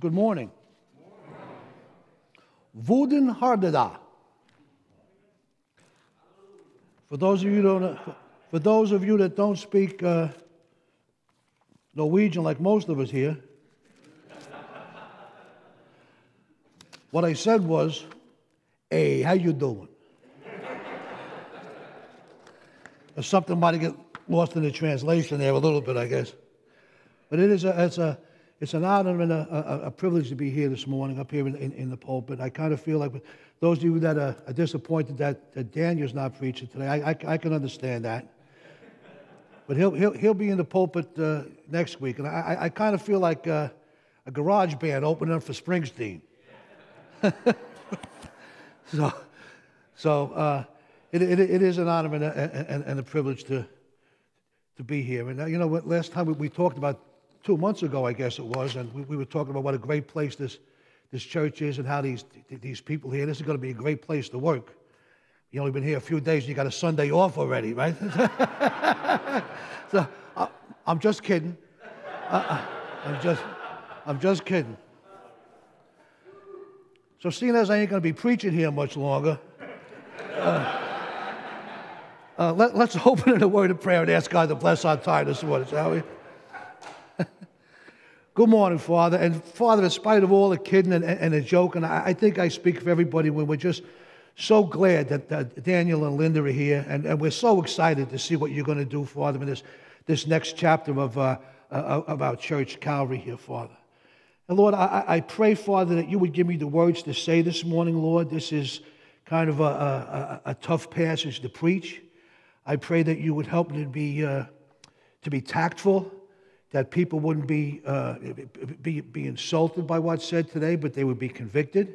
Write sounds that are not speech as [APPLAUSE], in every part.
Good morning. Wooden Hardada. For those of you don't, for those of you that don't speak uh, Norwegian like most of us here, what I said was, "Hey, how you doing?" something might get lost in the translation there a little bit, I guess. But it is a, it's a it's an honor and a, a, a, privilege to be here this morning up here in, in, in, the pulpit. I kind of feel like those of you that are, are disappointed that, that, Daniel's not preaching today, I, I, I, can understand that. But he'll, he'll, he'll be in the pulpit uh, next week. And I, I, kind of feel like uh, a garage band opening up for Springsteen. [LAUGHS] so so uh, it, it, it is an honor and a, and, and a privilege to, to be here. And uh, you know, last time we, we talked about two months ago, I guess it was, and we, we were talking about what a great place this, this church is and how these, these people here, this is going to be a great place to work. You only been here a few days, and you got a Sunday off already, right? [LAUGHS] so uh, I'm just kidding. Uh, I'm just, I'm just kidding. So, seeing as I ain't going to be preaching here much longer, uh, uh, let, us [LAUGHS] open in a word of prayer and ask God to bless our time this morning, shall we? Good morning, Father. And Father, in spite of all the kidding and, and the joking, I, I, think I speak for everybody when we're just so glad that Daniel and Linda are here. And, and, we're so excited to see what you're going to do, Father, in this, this next chapter of, uh, uh, of our church, Calvary, here, Father. And Lord, I, I, pray, Father, that you would give me the words to say this morning, Lord. This is kind of a, a, a tough passage to preach. I pray that you would help me to be, uh, to be tactful that people wouldn't be, uh, be, be insulted by what's said today, but they would be convicted.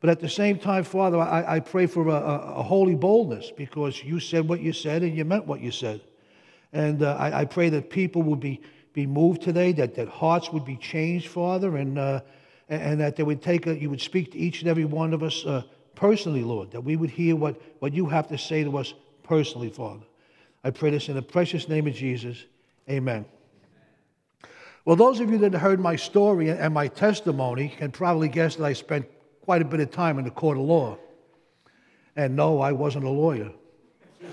But at the same time, Father, I, I pray for a, a, holy boldness because you said what you said and you meant what you said. And uh, I, I, pray that people would be, be moved today, that, that hearts would be changed, Father, and, uh, and that they would take a, you would speak to each and every one of us uh, personally, Lord, that we would hear what, what you have to say to us personally, Father. I pray this in the precious name of Jesus. Amen. Well, those of you that heard my story and my testimony can probably guess that I spent quite a bit of time in the court of law. And no, I wasn't a lawyer. [LAUGHS]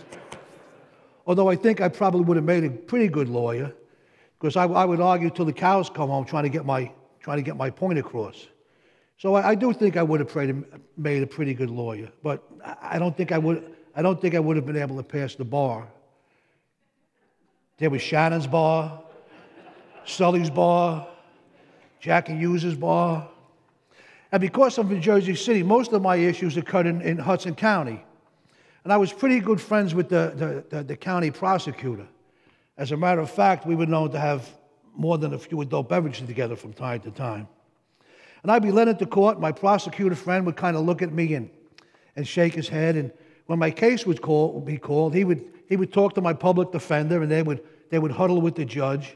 Although I think I probably would have made a pretty good lawyer, because I, I, would argue till the cows come home trying to get my, trying to get my point across. So I, I do think I would have made a pretty good lawyer, but I don't think I would, I don't think I would have been able to pass the bar. There was Shannon's bar, Sully's bar, Jackie Hughes's bar. And because I'm in Jersey City, most of my issues occurred in, in Hudson County. And I was pretty good friends with the, the, the, the, county prosecutor. As a matter of fact, we were known to have more than a few adult beverages together from time to time. And I'd be led into court. My prosecutor friend would kind of look at me and, and shake his head. And when my case would, call, would be called, he would, he would talk to my public defender, and they would, they would huddle with the judge.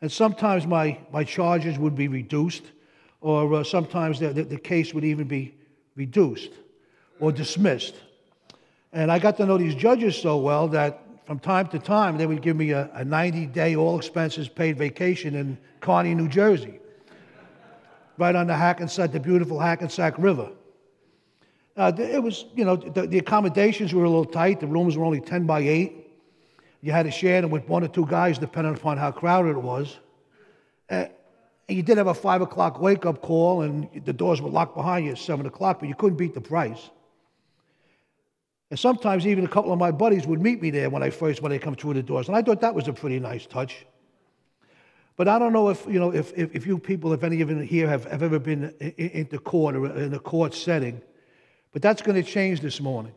And sometimes my, my charges would be reduced, or uh, sometimes the, the, the, case would even be reduced or dismissed. And I got to know these judges so well that from time to time they would give me a, a 90 day, all expenses paid vacation in Kearny, New Jersey, right on the Hackensack, the beautiful Hackensack River. Uh, it was, you know, the, the accommodations were a little tight. The rooms were only 10 by 8. You had to share them with one or two guys, depending upon how crowded it was. Uh, and you did have a five o'clock wake up call, and the doors were locked behind you at seven o'clock, but you couldn't beat the price. And sometimes even a couple of my buddies would meet me there when I first when they come through the doors, and I thought that was a pretty nice touch. But I don't know if you know if, if, if you people, if any of you here have, have ever been into court or in a court setting, but that's going to change this morning.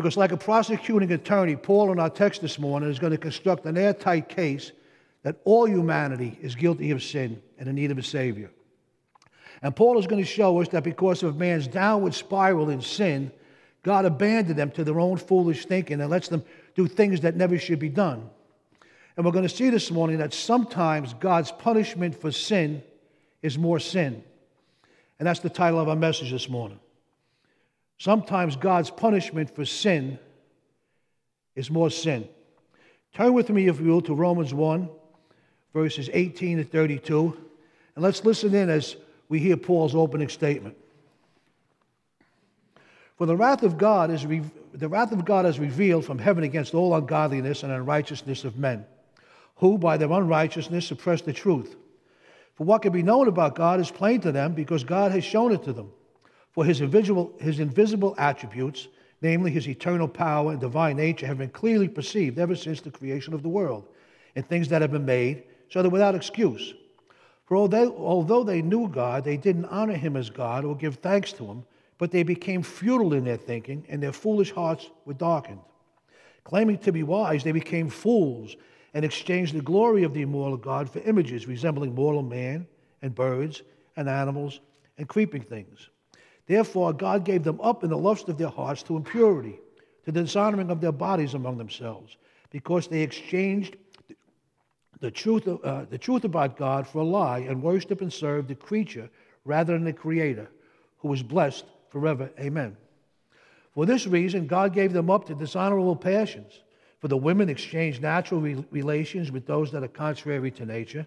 Because, like a prosecuting attorney, Paul in our text this morning is going to construct an airtight case that all humanity is guilty of sin and in need of a Savior. And Paul is going to show us that because of man's downward spiral in sin, God abandoned them to their own foolish thinking and lets them do things that never should be done. And we're going to see this morning that sometimes God's punishment for sin is more sin. And that's the title of our message this morning. Sometimes God's punishment for sin is more sin. Turn with me, if you will, to Romans 1, verses 18 to 32. And let's listen in as we hear Paul's opening statement. For the wrath of God is re- the wrath of God is revealed from heaven against all ungodliness and unrighteousness of men, who by their unrighteousness suppress the truth. For what can be known about God is plain to them because God has shown it to them. For his invisible, his invisible attributes, namely his eternal power and divine nature, have been clearly perceived ever since the creation of the world, and things that have been made, so that without excuse. For although, although they knew God, they didn't honor him as God or give thanks to him, but they became futile in their thinking, and their foolish hearts were darkened. Claiming to be wise, they became fools and exchanged the glory of the immortal God for images resembling mortal man and birds and animals and creeping things. Therefore, God gave them up in the lust of their hearts to impurity, to the dishonoring of their bodies among themselves, because they exchanged the truth, uh, the truth about God for a lie and worship and serve the creature rather than the Creator, who is blessed forever. Amen. For this reason, God gave them up to dishonorable passions. For the women exchanged natural re- relations with those that are contrary to nature.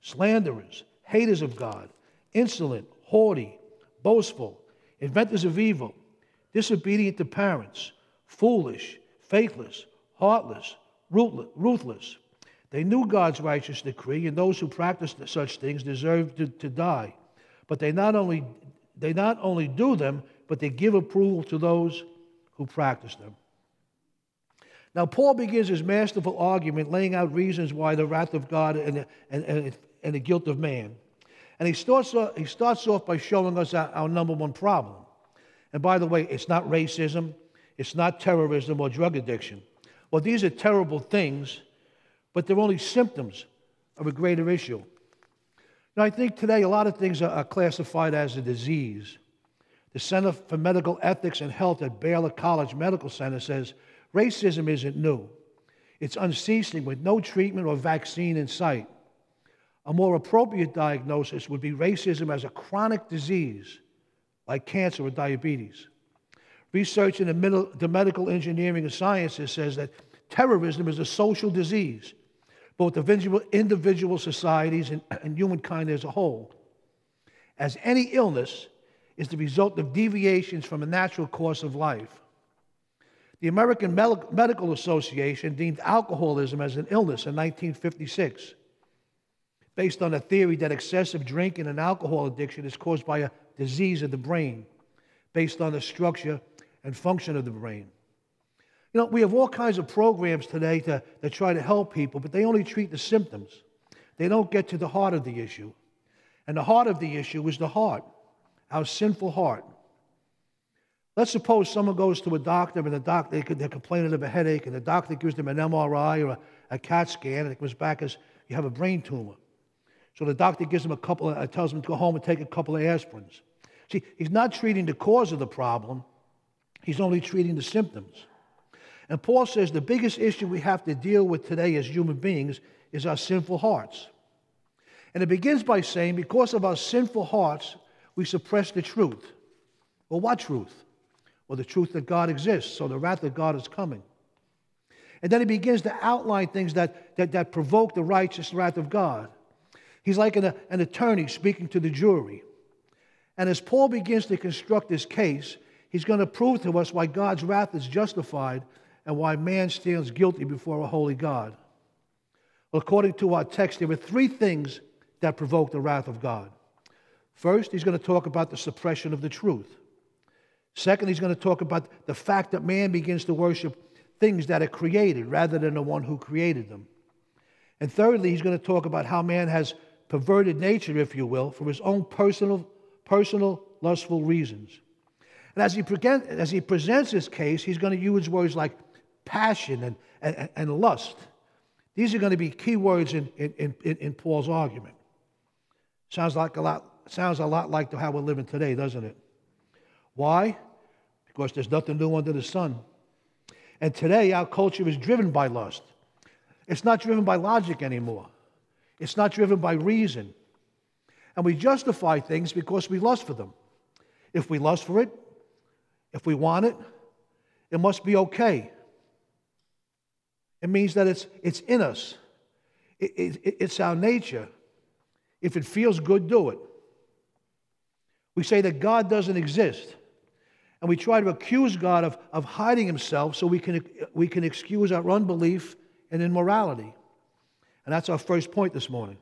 slanderers, haters of God, insolent, haughty, boastful, inventors of evil, disobedient to parents, foolish, faithless, heartless, ruthless. They knew God's righteous decree, and those who practiced such things deserved to, to die. But they not, only, they not only do them, but they give approval to those who practice them. Now, Paul begins his masterful argument laying out reasons why the wrath of God and, and, and, and the guilt of man. And he starts, off, he starts off by showing us our, our number one problem. And by the way, it's not racism, it's not terrorism or drug addiction. Well, these are terrible things, but they're only symptoms of a greater issue. Now, I think today a lot of things are, classified as a disease. The Center for Medical Ethics and Health at Baylor College Medical Center says racism isn't new. It's unceasing with no treatment or vaccine in sight. A more appropriate diagnosis would be racism as a chronic disease like cancer or diabetes. Research in the, middle, the medical engineering and sciences says that terrorism is a social disease, both of individual societies and, and humankind as a whole. As any illness is the result of deviations from a natural course of life. The American Medical Association deemed alcoholism as an illness in 1956, based on a theory that excessive drinking and alcohol addiction is caused by a disease of the brain, based on the structure and function of the brain. You know, we have all kinds of programs today to, that try to help people, but they only treat the symptoms. They don't get to the heart of the issue. And the heart of the issue is the heart, our sinful heart. Let's suppose someone goes to a doctor and the doctor, they're complaining of a headache, and the doctor gives them an MRI or a, a CAT scan, and it comes back as you have a brain tumor. So the doctor gives them a couple, of, uh, tells him to go home and take a couple of aspirins. See, he's not treating the cause of the problem, He's only treating the symptoms. And Paul says the biggest issue we have to deal with today as human beings is our sinful hearts. And it begins by saying, because of our sinful hearts, we suppress the truth. Well, what truth? Well, the truth that God exists, so the wrath of God is coming. And then he begins to outline things that, that, that provoke the righteous wrath of God. He's like an, an attorney speaking to the jury. And as Paul begins to construct his case, He's going to prove to us why God's wrath is justified and why man stands guilty before a holy God. According to our text, there were three things that provoked the wrath of God. First, he's going to talk about the suppression of the truth. Second, he's going to talk about the fact that man begins to worship things that are created rather than the one who created them. And thirdly, he's going to talk about how man has perverted nature, if you will, for his own personal, personal lustful reasons. And as he, as he presents his case, he's going to use words like passion and, and, and lust. These are going to be key words in, in, in, in Paul's argument. Sounds like a lot, sounds a lot like how we're living today, doesn't it? Why? Because there's nothing new under the sun. And today, our culture is driven by lust. It's not driven by logic anymore, it's not driven by reason. And we justify things because we lust for them. If we lust for it, if we want it, it must be okay. It means that it's, it's in us, it, it, it's our nature. If it feels good, do it. We say that God doesn't exist. And we try to accuse God of, of hiding himself so we can, we can excuse our unbelief and immorality. And that's our first point this morning.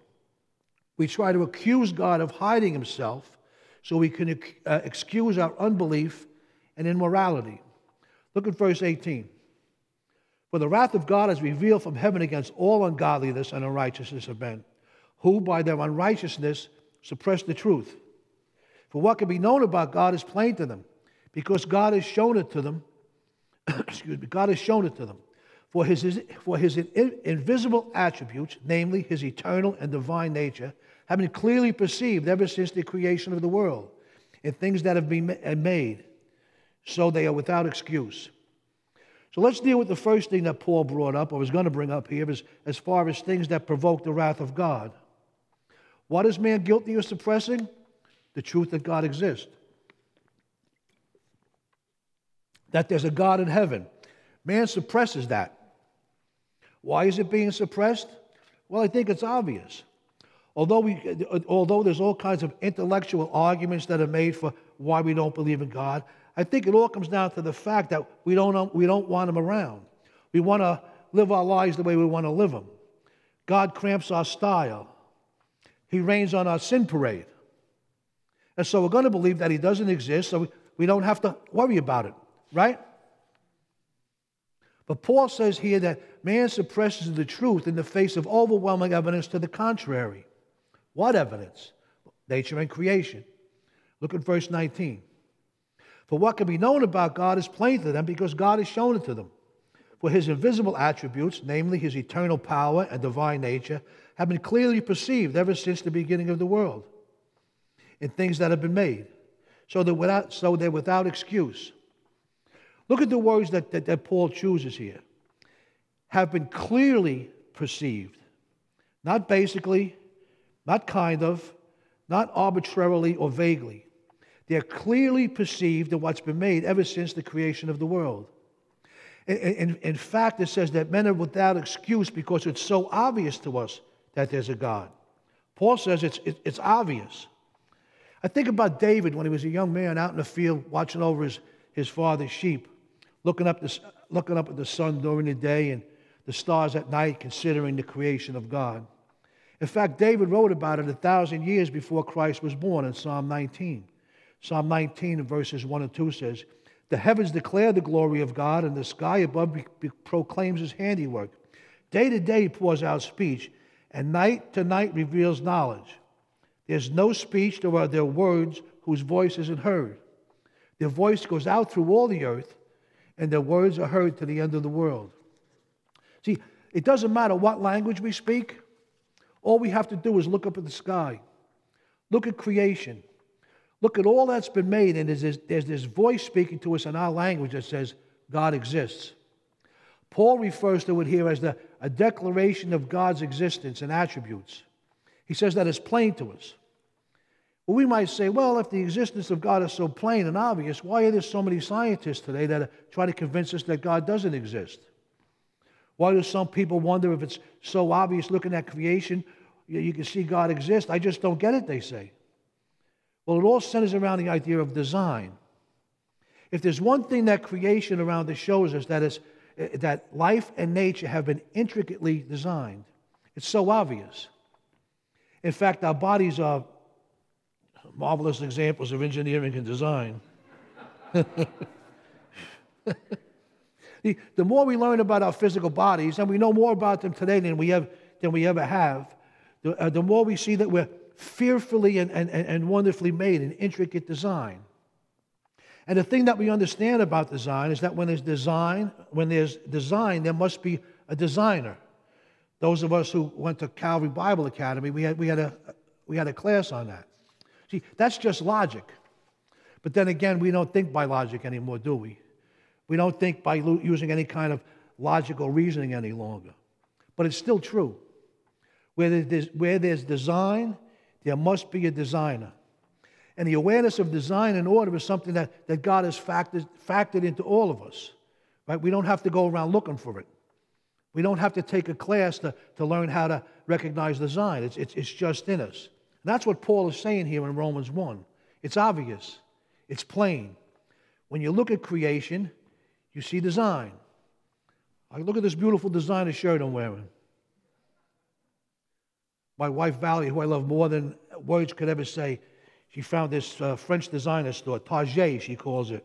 We try to accuse God of hiding himself so we can uh, excuse our unbelief and immorality. Look at verse 18. For the wrath of God is revealed from heaven against all ungodliness and unrighteousness of men, who by their unrighteousness suppress the truth. For what can be known about God is plain to them, because God has shown it to them. [COUGHS] excuse me, God has shown it to them. For his, for his invisible attributes, namely his eternal and divine nature, have been clearly perceived ever since the creation of the world, in things that have been made, so they are without excuse. So let's deal with the first thing that Paul brought up, or was going to bring up here, as, as far as things that provoke the wrath of God. What is man guilty of suppressing? The truth that God exists. That there's a God in heaven. Man suppresses that. Why is it being suppressed? Well, I think it's obvious. Although, we, although there's all kinds of intellectual arguments that are made for why we don't believe in God, I think it all comes down to the fact that we don't, we don't want Him around. We want to live our lives the way we want to live them. God cramps our style, He rains on our sin parade. And so we're going to believe that He doesn't exist, so we, we don't have to worry about it, right? But Paul says here that man suppresses the truth in the face of overwhelming evidence to the contrary. What evidence? Nature and creation. Look at verse 19. For what can be known about God is plain to them because God has shown it to them. For his invisible attributes, namely his eternal power and divine nature, have been clearly perceived ever since the beginning of the world in things that have been made, so, that without, so they're without excuse. Look at the words that, that, that Paul chooses here. Have been clearly perceived. Not basically, not kind of, not arbitrarily or vaguely. They're clearly perceived in what's been made ever since the creation of the world. In, in, in, fact, it says that men are without excuse because it's so obvious to us that there's a God. Paul says it's, it, it's obvious. I think about David when he was a young man out in the field watching over his, his father's sheep looking up, looking up at the sun during the day and the stars at night, considering the creation of God. In fact, David wrote about it a thousand years before Christ was born in Psalm 19. Psalm 19, verses 1 and 2 says, The heavens declare the glory of God, and the sky above proclaims his handiwork. Day to day pours out speech, and night to night reveals knowledge. There's no speech, nor are uh, there words whose voice isn't heard. Their voice goes out through all the earth, and their words are heard to the end of the world. See, it doesn't matter what language we speak, all we have to do is look up at the sky, look at creation, look at all that's been made, and there's this, there's this voice speaking to us in our language that says, God exists. Paul refers to it here as the, a declaration of God's existence and attributes. He says that it's plain to us. Well, we might say, well, if the existence of God is so plain and obvious, why are there so many scientists today that try to convince us that God doesn't exist? Why do some people wonder if it's so obvious looking at creation, you can see God exists? I just don't get it, they say. Well, it all centers around the idea of design. If there's one thing that creation around us shows us, that is eh, that life and nature have been intricately designed. It's so obvious. In fact, our bodies are marvelous examples of engineering and design. [LAUGHS] the, the more we learn about our physical bodies, and we know more about them today than we, have, than we ever have, the, uh, the more we see that we're fearfully and, and, and wonderfully made in intricate design. And the thing that we understand about design is that when there's design, when there's design, there must be a designer. Those of us who went to Calvary Bible Academy, we had, we had, a, we had a class on that. See, that's just logic. But then again, we don't think by logic anymore, do we? We don't think by using any kind of logical reasoning any longer. But it's still true. Where there's, where there's design, there must be a designer. And the awareness of design and order is something that, that God has factored, factored into all of us. Right? We don't have to go around looking for it. We don't have to take a class to, to learn how to recognize design. It's, it's, it's just in us. That's what Paul is saying here in Romans 1. It's obvious, it's plain. When you look at creation, you see design. I look at this beautiful designer shirt I'm wearing. My wife Valerie, who I love more than words could ever say, she found this uh, French designer store, Target, she calls it.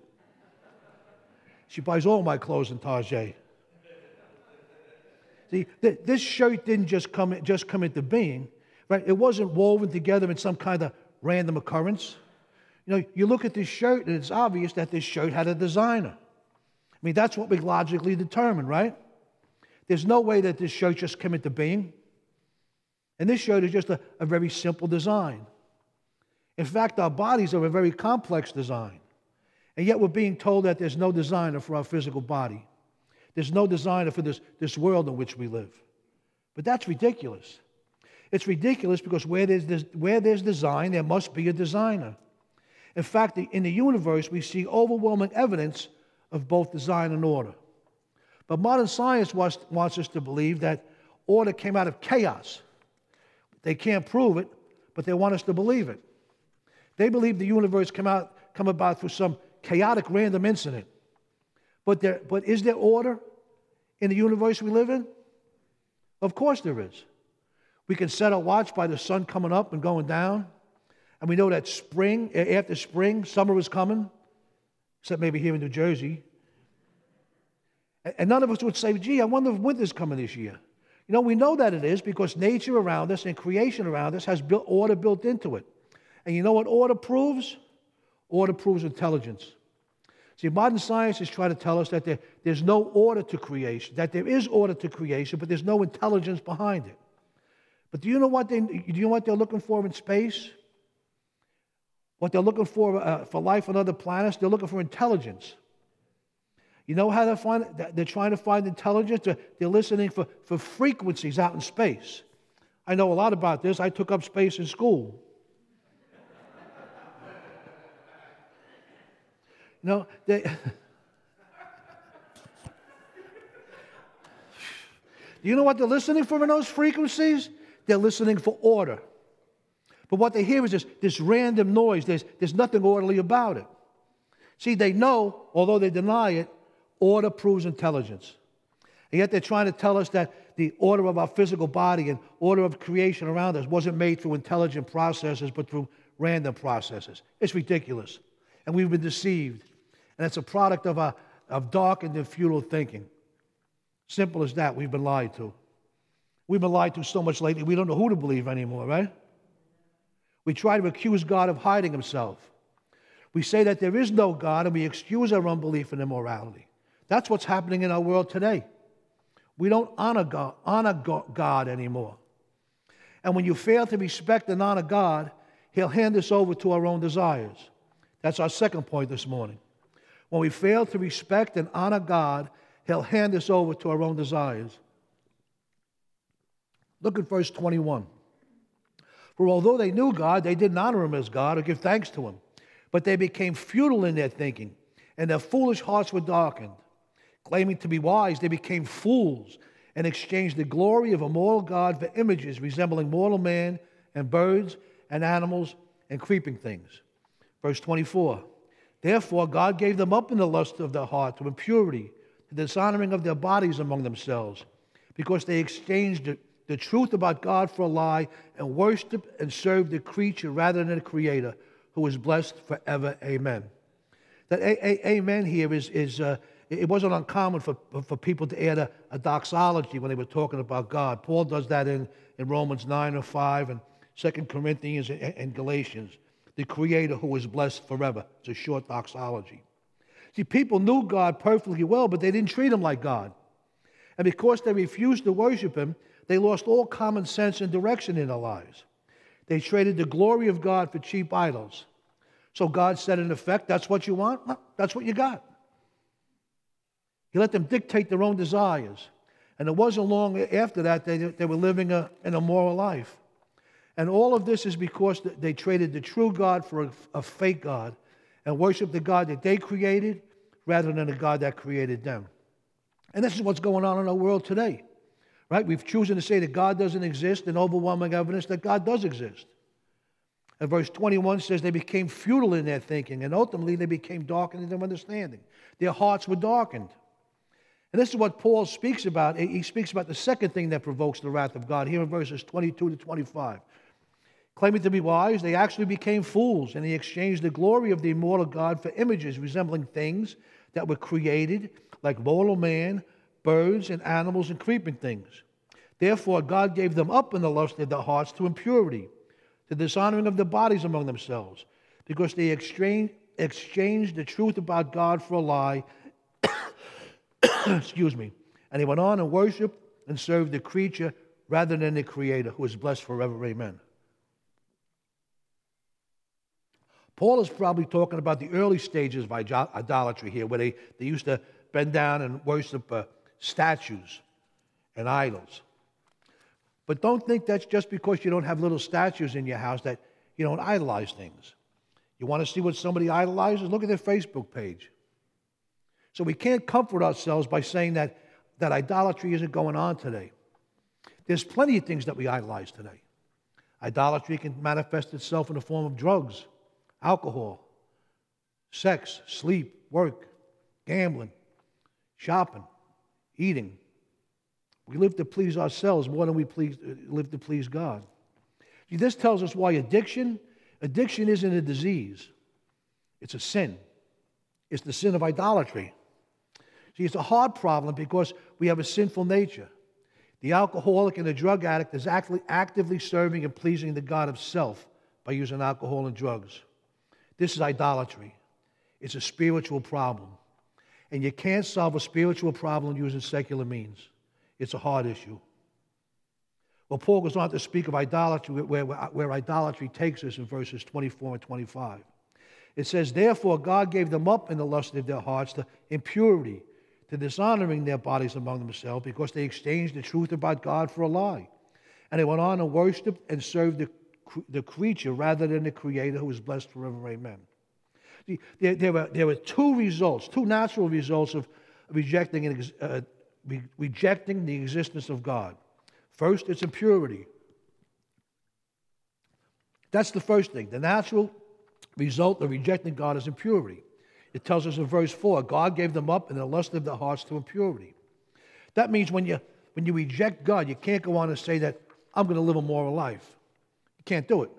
She buys all my clothes in Target. See, th- this shirt didn't just come, just come into being, It wasn't woven together in some kind of random occurrence. You know, you look at this shirt and it's obvious that this shirt had a designer. I mean, that's what we logically determine, right? There's no way that this shirt just came into being. And this shirt is just a, a very simple design. In fact, our bodies are a very complex design. And yet we're being told that there's no designer for our physical body. There's no designer for this, this world in which we live. But that's ridiculous. It's ridiculous because where there's, where there's design, there must be a designer. In fact, in the universe, we see overwhelming evidence of both design and order. But modern science wants, wants us to believe that order came out of chaos. They can't prove it, but they want us to believe it. They believe the universe come, out, come about through some chaotic random incident. But, there, but is there order in the universe we live in? Of course there is. We can set a watch by the sun coming up and going down. And we know that spring, after spring, summer was coming, except maybe here in New Jersey. And none of us would say, gee, I wonder if winter's coming this year. You know, we know that it is because nature around us and creation around us has built order built into it. And you know what order proves? Order proves intelligence. See, modern science is trying to tell us that there, there's no order to creation, that there is order to creation, but there's no intelligence behind it. But do you know what, they, do you know what they're looking for in space? What they're looking for uh, for life on other planets? They're looking for intelligence. You know how they find They're trying to find intelligence. They're, listening for, for frequencies out in space. I know a lot about this. I took up space in school. [LAUGHS] No, they. [LAUGHS] Do you know what they're listening for in those frequencies? They're listening for order. But what they hear is this, this random noise. There's, there's nothing orderly about it. See, they know, although they deny it, order proves intelligence. And yet they're trying to tell us that the order of our physical body and order of creation around us wasn't made through intelligent processes, but through random processes. It's ridiculous. And we've been deceived. And it's a product of, a, of darkened and futile thinking. Simple as that, we've been lied to. We've been lied to so much lately, we don't know who to believe anymore, right? We try to accuse God of hiding himself. We say that there is no God, and we excuse our unbelief and immorality. That's what's happening in our world today. We don't honor God, honor God anymore. And when you fail to respect and honor God, He'll hand us over to our own desires. That's our second point this morning. When we fail to respect and honor God, He'll hand us over to our own desires. Look at verse 21. For although they knew God, they didn't honor Him as God or give thanks to Him. But they became futile in their thinking, and their foolish hearts were darkened. Claiming to be wise, they became fools and exchanged the glory of a mortal God for images resembling mortal man and birds and animals and creeping things. Verse 24 Therefore, God gave them up in the lust of their heart to impurity, to dishonoring of their bodies among themselves, because they exchanged the, truth about God for a lie and worshiped and served the creature rather than the Creator, who is blessed forever. Amen. That a, a, amen here is, is uh, it wasn't uncommon for, for people to add a, a, doxology when they were talking about God. Paul does that in, in Romans 9 or 5 and 2 Corinthians and, and Galatians the Creator who is blessed forever. It's a short doxology. See, people knew God perfectly well, but they didn't treat Him like God. And because they refused to worship Him, they lost all common sense and direction in their lives. They traded the glory of God for cheap idols. So God said, in effect, that's what you want? Well, that's what you got. He let them dictate their own desires. And it wasn't long after that they, they were living a, an immoral life. And all of this is because they traded the true God for a, a fake God and worshiped the God that they created rather than the God that created them. And this is what's going on in our world today. Right? We've chosen to say that God doesn't exist and overwhelming evidence that God does exist. And verse 21 says they became futile in their thinking, and ultimately they became darkened in their understanding. Their hearts were darkened. And this is what Paul speaks about. He speaks about the second thing that provokes the wrath of God here in verses 22 to 25. Claiming to be wise, they actually became fools, and they exchanged the glory of the immortal God for images resembling things that were created, like mortal man, birds, and animals, and creeping things. Therefore, God gave them up in the lust of their hearts to impurity, to dishonoring of their bodies among themselves, because they exchanged, the truth about God for a lie. [COUGHS] Excuse me. And they went on and worshiped and served the creature rather than the Creator, who is blessed forever. Amen. Paul is probably talking about the early stages of idolatry here, where they, they used to bend down and worship uh, statues and idols. But don't think that's just because you don't have little statues in your house that you don't idolize things. You want to see what somebody idolizes? Look at their Facebook page. So we can't comfort ourselves by saying that, that idolatry isn't going on today. There's plenty of things that we idolize today. Idolatry can manifest itself in the form of drugs, alcohol, sex, sleep, work, gambling, shopping, eating. We live to please ourselves more than we please, uh, live to please God. See, this tells us why addiction, addiction isn't a disease, it's a sin. It's the sin of idolatry. See, it's a hard problem because we have a sinful nature. The alcoholic and the drug addict is actively, actively serving and pleasing the God of self by using alcohol and drugs. This is idolatry. It's a spiritual problem. And you can't solve a spiritual problem using secular means. It's a hard issue. Well, Paul goes on to speak of idolatry, where, where idolatry takes us in verses 24 and 25. It says, Therefore, God gave them up in the lust of their hearts to impurity, to dishonoring their bodies among themselves, because they exchanged the truth about God for a lie. And they went on and worshiped and served the, the creature rather than the Creator who is blessed forever. Amen. There, there, were, there were two results, two natural results of rejecting, uh, re- rejecting the existence of God. First, it's impurity. That's the first thing. The natural result of rejecting God is impurity. It tells us in verse 4 God gave them up in the lust of their hearts to impurity. That means when you, when you reject God, you can't go on and say that I'm going to live a moral life. You can't do it.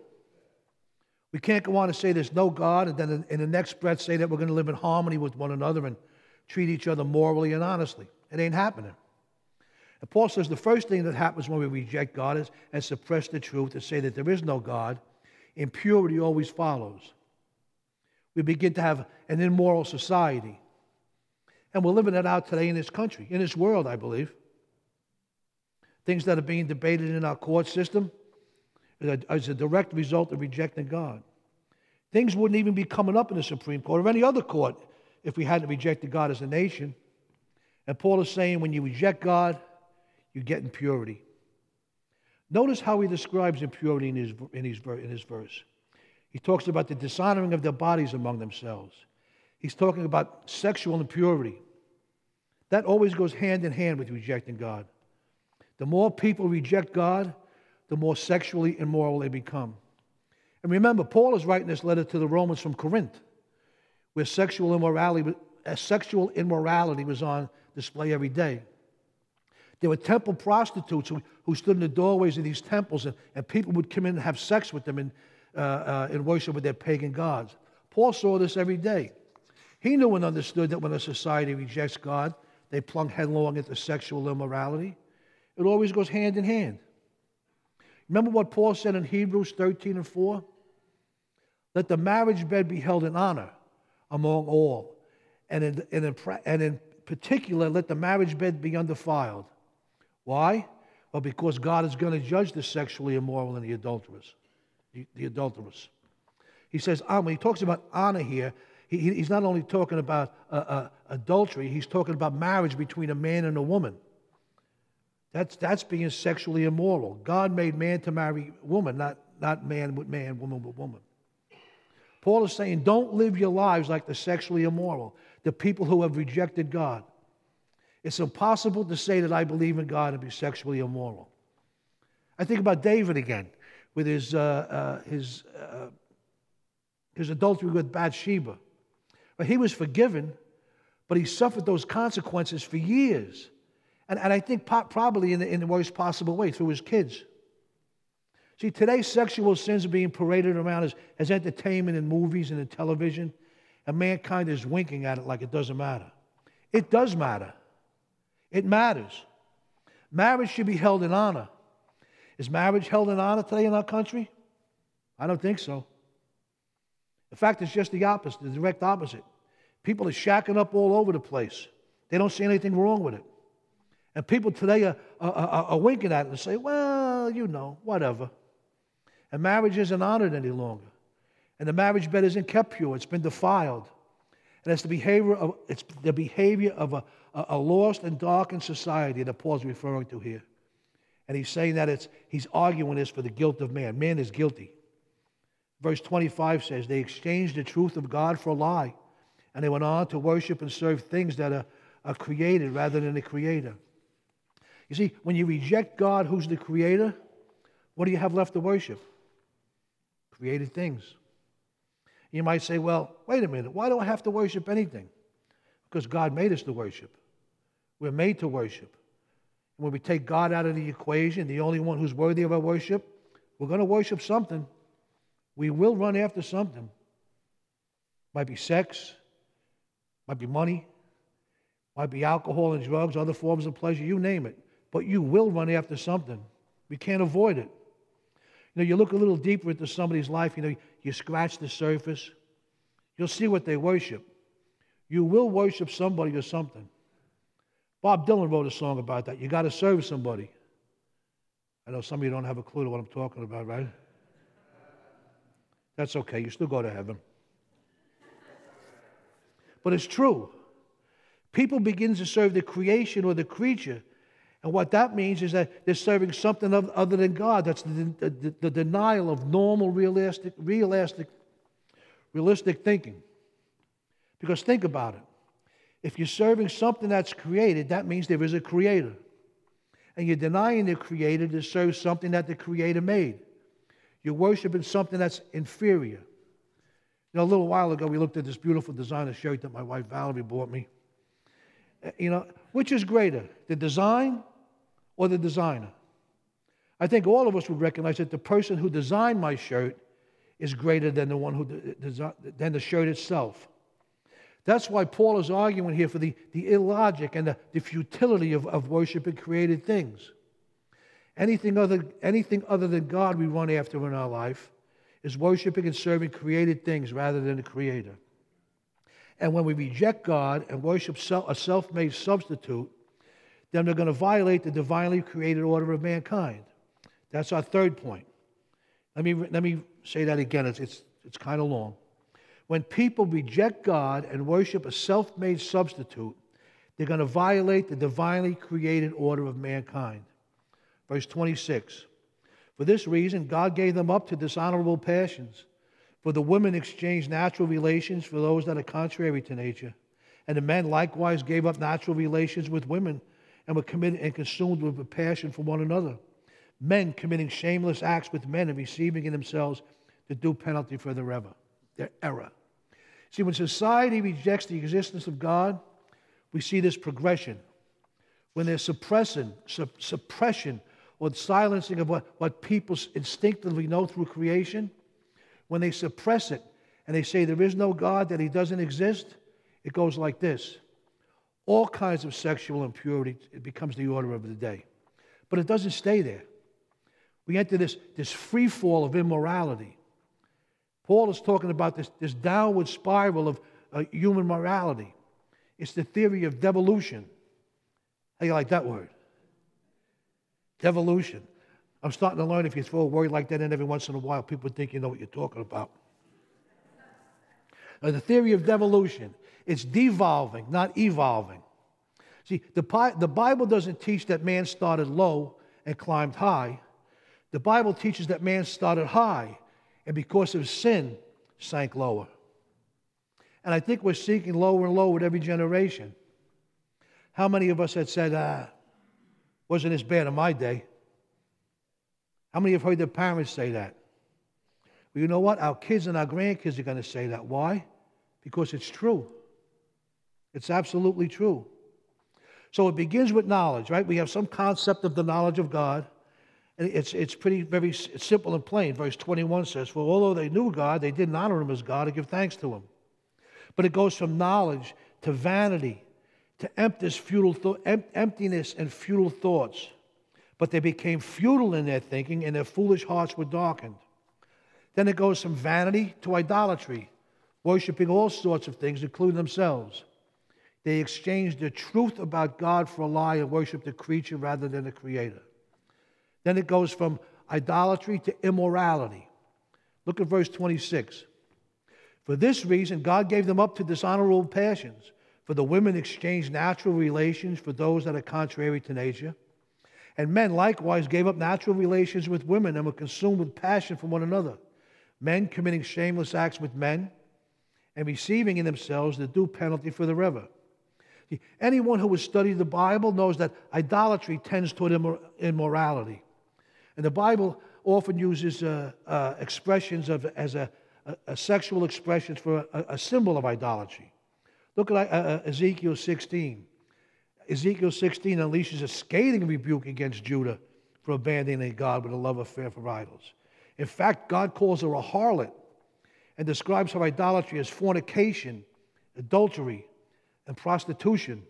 We can't go on and say there's no God and then in the next breath say that we're going to live in harmony with one another and treat each other morally and honestly. It ain't happening. And Paul says the first thing that happens when we reject God is and suppress the truth and say that there is no God, impurity always follows. We begin to have an immoral society. And we're living it out today in this country, in this world, I believe. Things that are being debated in our court system as a direct result of rejecting God. Things wouldn't even be coming up in the Supreme Court or any other court if we hadn't rejected God as a nation. And Paul is saying when you reject God, you get impurity. Notice how he describes impurity in his, in, his, in his verse. He talks about the dishonoring of their bodies among themselves. He's talking about sexual impurity. That always goes hand in hand with rejecting God. The more people reject God, the more sexually immoral they become. And remember, Paul is writing this letter to the Romans from Corinth, where sexual immorality, uh, sexual immorality was on display every day. There were temple prostitutes who, who stood in the doorways of these temples, and, and people would come in and have sex with them and, uh, uh, worship with their pagan gods. Paul saw this every day. He knew and understood that when a society rejects God, they plunge headlong into sexual immorality. It always goes hand in hand. Remember what Paul said in Hebrews 13 and 4? Let the marriage bed be held in honor among all, and in, and in, particular, let the marriage bed be undefiled. Why? Well, because God is going to judge the sexually immoral and the adulterous. the, the adulteress. He says, uh, when he talks about honor here, he, he's not only talking about uh, uh, adultery, he's talking about marriage between a man and a woman. That's, that's being sexually immoral. God made man to marry woman, not, not man with man, woman with woman. Paul is saying, don't live your lives like the sexually immoral, the people who have rejected God. It's impossible to say that I believe in God and be sexually immoral. I think about David again with his, uh, uh, his, uh, his adultery with Bathsheba. But he was forgiven, but he suffered those consequences for years. And, and I think probably in the, in the worst possible way through his kids. See, today sexual sins are being paraded around as, as entertainment in movies and in television, and mankind is winking at it like it doesn't matter. It does matter. It matters. Marriage should be held in honor. Is marriage held in honor today in our country? I don't think so. In fact, it's just the opposite, the direct opposite. People are shacking up all over the place. They don't see anything wrong with it. And people today are, are, are, are winking at it and say, well, you know, whatever. And marriage isn't honored any longer. And the marriage bed isn't kept pure, it's been defiled. And it's the behavior of, it's the behavior of a, a, lost and darkened society that Paul's referring to here. And he's saying that it's, he's arguing this for the guilt of man. Man is guilty. Verse 25 says, They exchanged the truth of God for a lie, and they went on to worship and serve things that are, are created rather than the Creator. You see, when you reject God, who's the Creator, what do you have left to worship? Created things. You might say, well, wait a minute, why do I have to worship anything? Because God made us to worship. We're made to worship. When we take God out of the equation, the only one who's worthy of our worship, we're going to worship something. We will run after something. Might be sex, might be money, might be alcohol and drugs, other forms of pleasure, you name it. But you will run after something. We can't avoid it. You know, you look a little deeper into somebody's life, you know, you scratch the surface, you'll see what they worship. You will worship somebody or something. Bob Dylan wrote a song about that. You got to serve somebody. I know some of you don't have a clue to what I'm talking about, right? That's okay. You still go to heaven. But it's true. People begin to serve the creation or the creature. And what that means is that they're serving something other than God. That's the, the, the denial of normal, realistic, realistic, realistic thinking. Because think about it. If you're serving something that's created, that means there is a creator. And you're denying the creator to serve something that the creator made. You're worshiping something that's inferior. You know, a little while ago, we looked at this beautiful designer shirt that my wife Valerie bought me. Uh, you know, which is greater, the design or the designer? I think all of us would recognize that the person who designed my shirt is greater than the one who than the shirt itself. That's why Paul is arguing here for the, the illogic and the, the futility of, of worshiping created things. Anything other, anything other than God we run after in our life is worshiping and serving created things rather than the Creator. And when we reject God and worship a self made substitute, then they're going to violate the divinely created order of mankind. That's our third point. Let me, let me say that again, it's, it's, it's kind of long. When people reject God and worship a self made substitute, they're going to violate the divinely created order of mankind. Verse 26 For this reason, God gave them up to dishonorable passions. For the women exchanged natural relations for those that are contrary to nature. And the men likewise gave up natural relations with women and were committed and consumed with a passion for one another. Men committing shameless acts with men and receiving in themselves the due penalty for their error. Their error. See, when society rejects the existence of God, we see this progression. When there's suppression, su- suppression or silencing of what, what people instinctively know through creation, when they suppress it and they say there is no God, that He doesn't exist, it goes like this. All kinds of sexual impurity, it becomes the order of the day. But it doesn't stay there. We enter this, this free fall of immorality. Paul is talking about this, this downward spiral of uh, human morality. It's the theory of devolution. How do you like that word? Devolution. I'm starting to learn if you throw a word like that in every once in a while, people think you know what you're talking about. Now, the theory of devolution, it's devolving, not evolving. See, the, the Bible doesn't teach that man started low and climbed high. The Bible teaches that man started high and because of sin sank lower. And I think we're sinking lower and lower with every generation. How many of us had said, ah, wasn't as bad in my day? How many have heard their parents say that? Well, you know what? Our kids and our grandkids are going to say that. Why? Because it's true. It's absolutely true. So it begins with knowledge, right? We have some concept of the knowledge of God. And it's, it's pretty very simple and plain. Verse 21 says, For although they knew God, they didn't honor him as God or give thanks to him. But it goes from knowledge to vanity, to emptiness, futile emptiness and futile thoughts. But they became futile in their thinking, and their foolish hearts were darkened. Then it goes from vanity to idolatry, worshiping all sorts of things, including themselves. They exchanged the truth about God for a lie and worshiped the creature rather than the creator. Then it goes from idolatry to immorality. Look at verse 26. For this reason, God gave them up to dishonorable passions. For the women exchanged natural relations for those that are contrary to nature. And men likewise gave up natural relations with women and were consumed with passion for one another. Men committing shameless acts with men and receiving in themselves the due penalty for the river. Anyone who has studied the Bible knows that idolatry tends toward immorality. And the Bible often uses uh, uh, expressions of, as a, a, a sexual expressions for a, a, symbol of idolatry. Look at uh, uh Ezekiel 16. Ezekiel 16 unleashes a scathing rebuke against Judah for abandoning God with a love affair for idols. In fact, God calls her a harlot and describes her idolatry as fornication, adultery, and prostitution.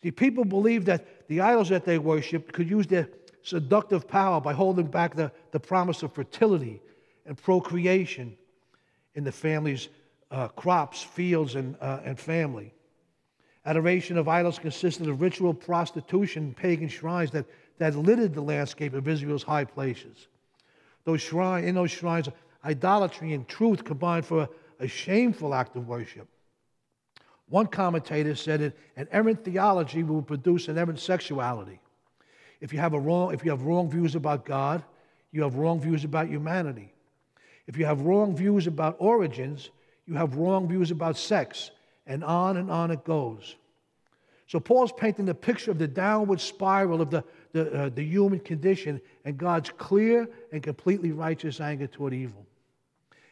The people believed that the idols that they worshiped could use their seductive power by holding back the, the promise of fertility and procreation in the family's uh, crops, fields, and, uh, and family. Adoration of idols consisted of ritual prostitution, pagan shrines that, that littered the landscape of Israel's high places. Those shrine, in those shrines, idolatry and truth combined for a, a shameful act of worship. One commentator said that an errant theology will produce an errant sexuality. If you have a wrong, if you have wrong views about God, you have wrong views about humanity. If you have wrong views about origins, you have wrong views about sex, and on and on it goes. So Paul's painting the picture of the downward spiral of the, the, uh, the human condition and God's clear and completely righteous anger toward evil.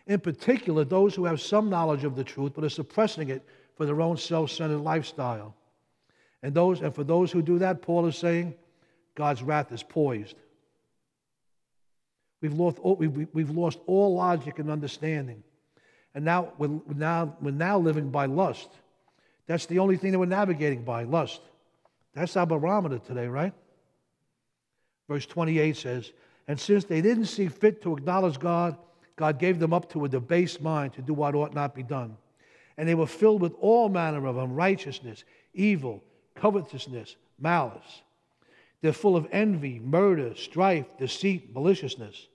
In particular, those who have some knowledge of the truth but are suppressing it for their own self-centered lifestyle. And those and for those who do that, Paul is saying, God's wrath is poised. We've lost, we've, we've lost all logic and understanding. And now we're, now we're now living by lust. That's the only thing that we're navigating by lust. That's our barometer today, right? Verse 28 says, And since they didn't see fit to acknowledge God, God gave them up to a debased mind to do what ought not be done. And they were filled with all manner of unrighteousness, evil, covetousness, malice. They're full of envy, murder, strife, deceit, maliciousness.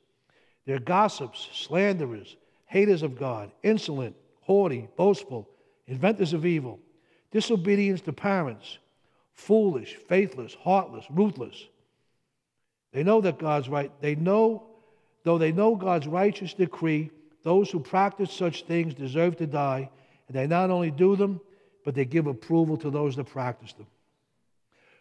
They're gossips, slanderers, haters of God, insolent, haughty, boastful, inventors of evil, disobedience to parents, foolish, faithless, heartless, ruthless. They know that God's right. They know, though they know God's righteous decree, those who practice such things deserve to die, and they not only do them, but they give approval to those that practice them.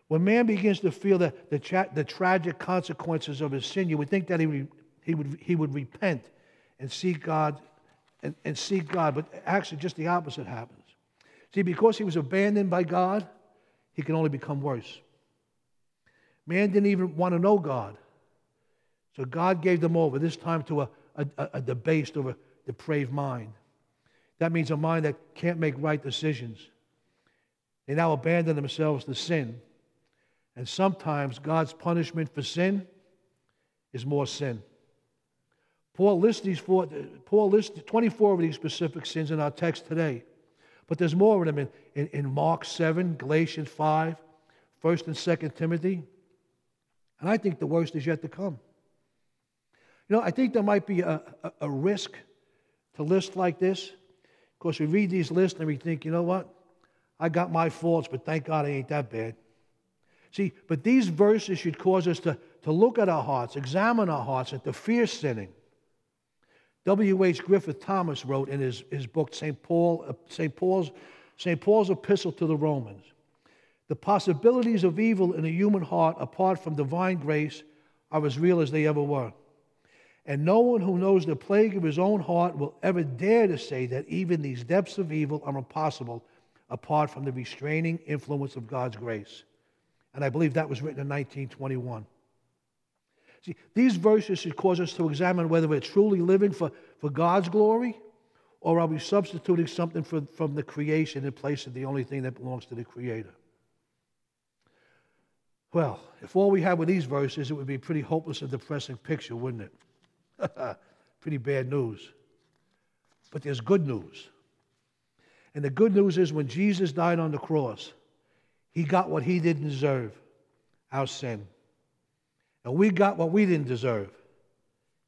When man begins to feel the, the, tra- the tragic consequences of his sin, you would think that he would, he would, he would repent and seek God and, and seek God, but actually just the opposite happens. See, because he was abandoned by God, he can only become worse. Man didn't even want to know God. So God gave them over, this time to a, a, a debased or a depraved mind. That means a mind that can't make right decisions. They now abandon themselves to sin. And sometimes God's punishment for sin is more sin. Paul lists these four, Paul lists 24 of these specific sins in our text today. But there's more of them in, in, in Mark 7, Galatians 5, 1st and 2nd Timothy. And I think the worst is yet to come. You know, I think there might be a, a, a risk to lists like this. Of course, we read these lists and we think, you know what? I got my faults, but thank God I ain't that bad. See, but these verses should cause us to, to look at our hearts, examine our hearts, and to fear sinning. W.H. Griffith Thomas wrote in his, his book, St. Paul, uh, St. Paul's, St. Paul's Epistle to the Romans The possibilities of evil in a human heart apart from divine grace are as real as they ever were. And no one who knows the plague of his own heart will ever dare to say that even these depths of evil are impossible apart from the restraining influence of God's grace. And I believe that was written in 1921. See, these verses should cause us to examine whether we're truly living for, for God's glory or are we substituting something for, from the creation in place of the only thing that belongs to the Creator. Well, if all we had were these verses, it would be a pretty hopeless and depressing picture, wouldn't it? [LAUGHS] pretty bad news. But there's good news. And the good news is when Jesus died on the cross, he got what he didn't deserve our sin. And we got what we didn't deserve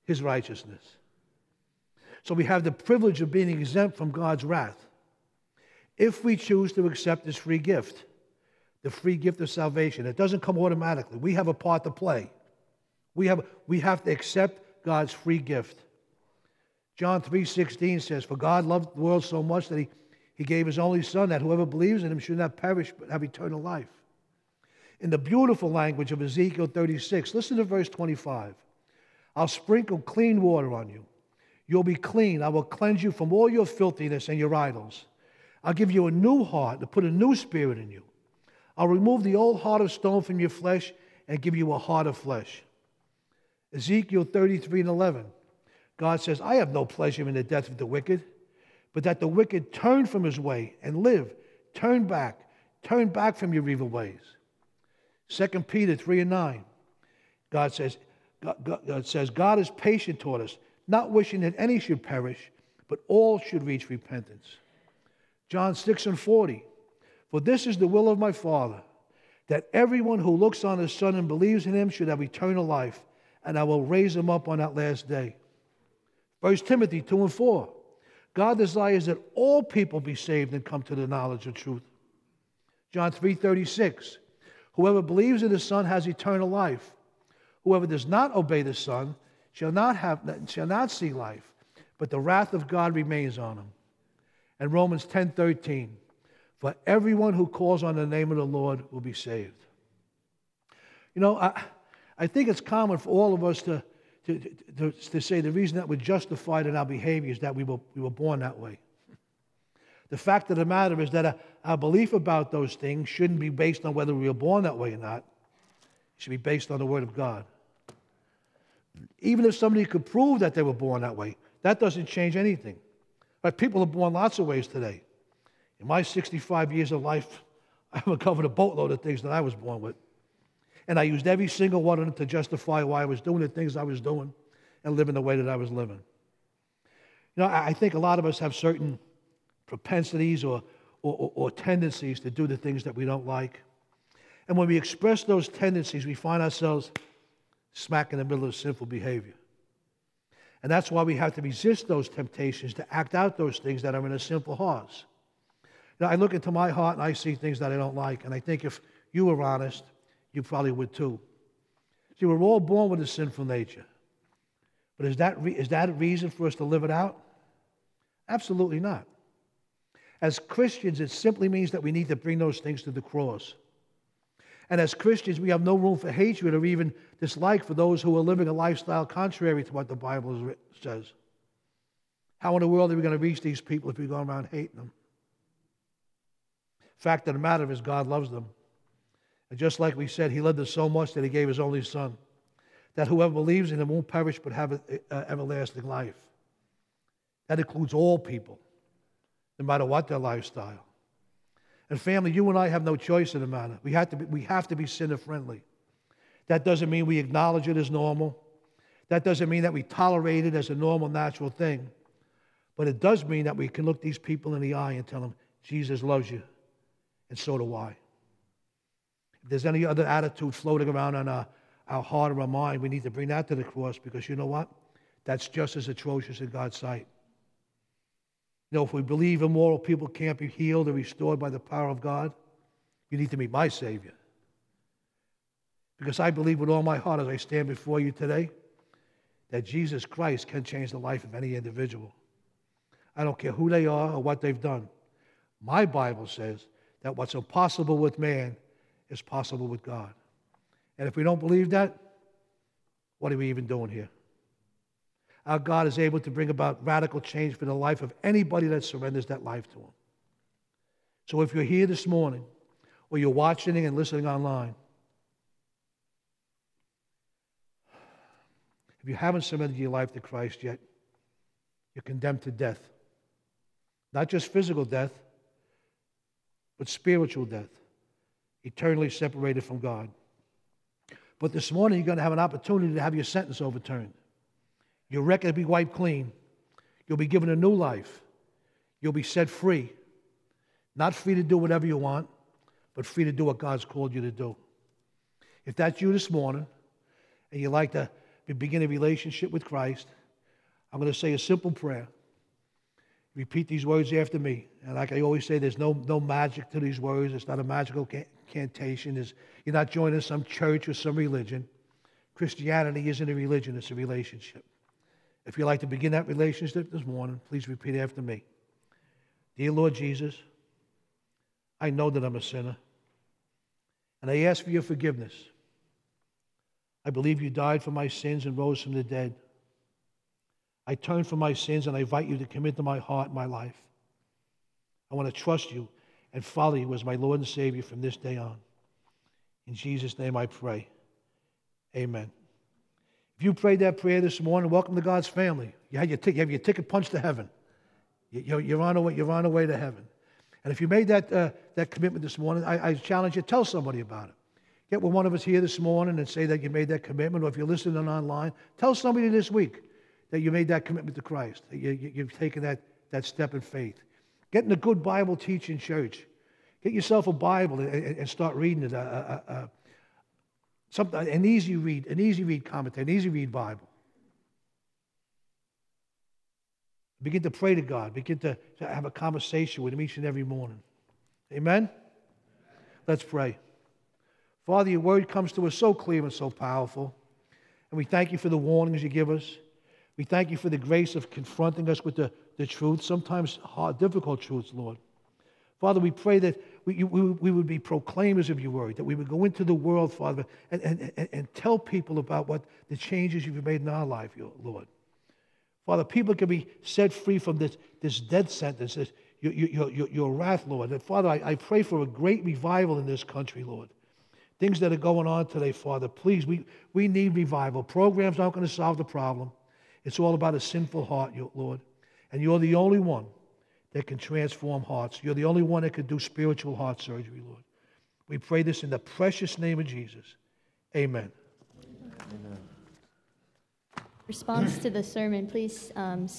his righteousness. So we have the privilege of being exempt from God's wrath if we choose to accept this free gift, the free gift of salvation. It doesn't come automatically. We have a part to play. We have, we have to accept God's free gift. John 3:16 says, "For God loved the world so much that he he gave his only son that whoever believes in him should not perish but have eternal life. In the beautiful language of Ezekiel 36, listen to verse 25. I'll sprinkle clean water on you. You'll be clean. I will cleanse you from all your filthiness and your idols. I'll give you a new heart to put a new spirit in you. I'll remove the old heart of stone from your flesh and give you a heart of flesh. Ezekiel 33 and 11. God says, I have no pleasure in the death of the wicked but that the wicked turn from his way and live. Turn back. Turn back from your evil ways. 2 Peter 3 and 9. God says, God, God says, God is patient toward us, not wishing that any should perish, but all should reach repentance. John 6 and 40. For this is the will of my Father, that everyone who looks on his Son and believes in him should have eternal life, and I will raise him up on that last day. 1 Timothy 2 and 4. God desires that all people be saved and come to the knowledge of truth. John 3:36 Whoever believes in the Son has eternal life. Whoever does not obey the Son shall not have shall not see life, but the wrath of God remains on him. And Romans 10:13 For everyone who calls on the name of the Lord will be saved. You know, I, I think it's common for all of us to to, to, to say the reason that we're justified in our behavior is that we were, we were born that way. The fact of the matter is that our belief about those things shouldn't be based on whether we were born that way or not. It should be based on the Word of God. Even if somebody could prove that they were born that way, that doesn't change anything. But people are born lots of ways today. In my 65 years of life, [LAUGHS] I have covered a boatload of things that I was born with. And I used every single one of them to justify why I was doing the things I was doing and living the way that I was living. You know, I think a lot of us have certain propensities or, or, or, tendencies to do the things that we don't like. And when we express those tendencies, we find ourselves smack in the middle of sinful behavior. And that's why we have to resist those temptations to act out those things that are in a sinful heart. Now, I look into my heart and I see things that I don't like. And I think if you were honest, you probably would too. See, we're all born with a sinful nature. But is that, re- is that a reason for us to live it out? Absolutely not. As Christians, it simply means that we need to bring those things to the cross. And as Christians, we have no room for hatred or even dislike for those who are living a lifestyle contrary to what the Bible says. How in the world are we going to reach these people if we go around hating them? Fact of the matter is, God loves them. And just like we said, he loved us so much that he gave his only son, that whoever believes in him won't perish but have everlasting life. That includes all people, no matter what their lifestyle. And family, you and I have no choice in the matter. We have to be, we have to be sinner friendly. That doesn't mean we acknowledge it as normal. That doesn't mean that we tolerate it as a normal, natural thing. But it does mean that we can look these people in the eye and tell them, Jesus loves you, and so do I. If there's any other attitude floating around on our, our heart or our mind, we need to bring that to the cross because you know what? that's just as atrocious in God's sight. You know, if we believe immoral people can't be healed or restored by the power of God, you need to meet my Savior. Because I believe with all my heart as I stand before you today that Jesus Christ can change the life of any individual. I don't care who they are or what they've done. My Bible says that what's impossible with man is possible with God. And if we don't believe that, what are we even doing here? Our God is able to bring about radical change for the life of anybody that surrenders that life to Him. So if you're here this morning, or you're watching and listening online, if you haven't surrendered your life to Christ yet, you're condemned to death. Not just physical death, but spiritual death, eternally separated from God. But this morning, you're going to have an opportunity to have your sentence overturned. Your record will be wiped clean. You'll be given a new life. You'll be set free. Not free to do whatever you want, but free to do what God's called you to do. If that's you this morning, and you'd like to begin a relationship with Christ, I'm going to say a simple prayer. Repeat these words after me. And like I always say, there's no, no magic to these words. It's not a magical cantation. It's, you're not joining some church or some religion. Christianity isn't a religion, it's a relationship. If you'd like to begin that relationship this morning, please repeat after me. Dear Lord Jesus, I know that I'm a sinner, and I ask for your forgiveness. I believe you died for my sins and rose from the dead. I turn from my sins and I invite you to come into my heart my life. I want to trust you and follow you as my Lord and Savior from this day on. In Jesus' name I pray. Amen. If you prayed that prayer this morning, welcome to God's family. You, had your t- you have your ticket punched to heaven. You, are on, away, you're on the way to heaven. And if you made that, uh, that commitment this morning, I, I challenge you, tell somebody about it. Get with one of us here this morning and say that you made that commitment, or if you're listening online, tell somebody this week that you made that commitment to Christ, that you, have taken that, that step in faith. Get in a good Bible teaching church. Get yourself a Bible and, start reading it. Uh, uh, uh, Something, an easy read, an easy read commentary, an easy read Bible. Begin to pray to God. Begin to have a conversation with Him each and every morning. Amen? Let's pray. Father, your word comes to us so clear and so powerful. And we thank you for the warnings you give us. We thank you for the grace of confronting us with the, the truth, sometimes hard, difficult truths, Lord. Father, we pray that we, we, we would be proclaimers of your word, that we would go into the world, Father, and, and, and, and tell people about what the changes you've made in our life, Lord. Father, people can be set free from this, this dead sentence, this, your, your, your, your wrath, Lord. And Father, I, I pray for a great revival in this country, Lord. Things that are going on today, Father, please, we, we need revival. Programs aren't going to solve the problem. It's all about a sinful heart, Lord. And you're the only one that can transform hearts. You're the only one that can do spiritual heart surgery, Lord. We pray this in the precious name of Jesus. Amen. Amen. Response to the sermon, please. Um,